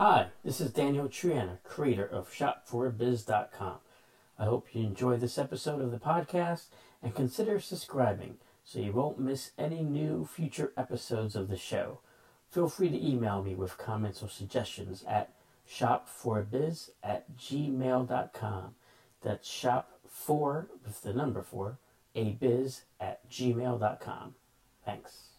Hi, this is Daniel Triana, creator of shopforbiz.com. I hope you enjoy this episode of the podcast and consider subscribing so you won't miss any new future episodes of the show. Feel free to email me with comments or suggestions at shopforbiz at gmail.com. That's shop for with the number four, a biz at gmail.com. Thanks.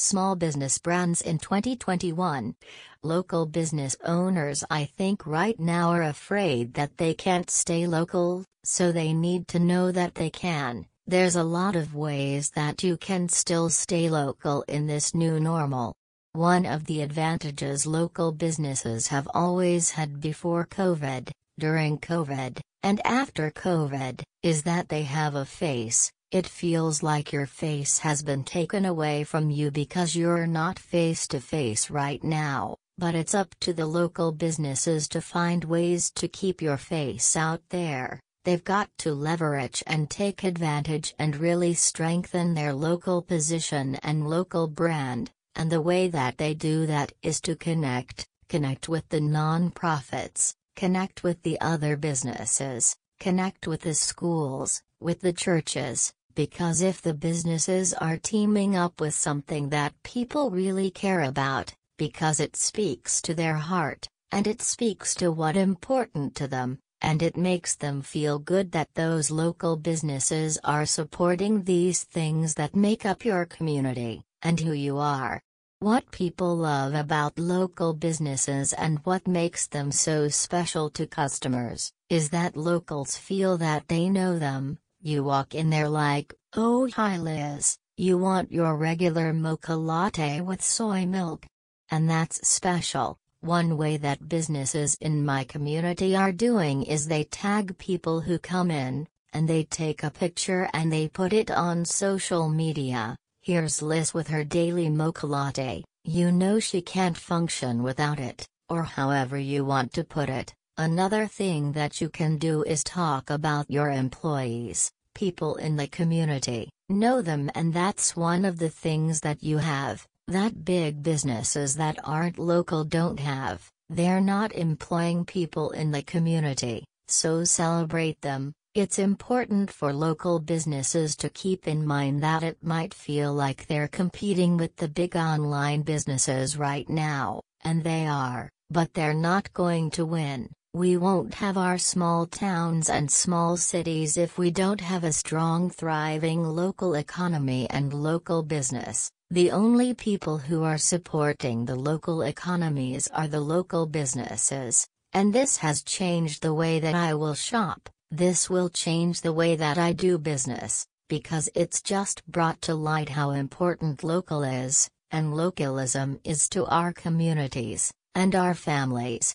Small business brands in 2021. Local business owners, I think, right now are afraid that they can't stay local, so they need to know that they can. There's a lot of ways that you can still stay local in this new normal. One of the advantages local businesses have always had before COVID, during COVID, and after COVID, is that they have a face. It feels like your face has been taken away from you because you're not face to face right now, but it's up to the local businesses to find ways to keep your face out there. They've got to leverage and take advantage and really strengthen their local position and local brand, and the way that they do that is to connect, connect with the non-profits, connect with the other businesses, connect with the schools, with the churches, because if the businesses are teaming up with something that people really care about, because it speaks to their heart, and it speaks to what important to them, and it makes them feel good that those local businesses are supporting these things that make up your community, and who you are. What people love about local businesses and what makes them so special to customers, is that locals feel that they know them, you walk in there like, oh hi Liz, you want your regular mocha latte with soy milk. And that's special. One way that businesses in my community are doing is they tag people who come in, and they take a picture and they put it on social media. Here's Liz with her daily mocha latte, you know she can't function without it, or however you want to put it. Another thing that you can do is talk about your employees, people in the community, know them, and that's one of the things that you have, that big businesses that aren't local don't have. They're not employing people in the community, so celebrate them. It's important for local businesses to keep in mind that it might feel like they're competing with the big online businesses right now, and they are, but they're not going to win. We won't have our small towns and small cities if we don't have a strong, thriving local economy and local business. The only people who are supporting the local economies are the local businesses, and this has changed the way that I will shop. This will change the way that I do business, because it's just brought to light how important local is, and localism is to our communities, and our families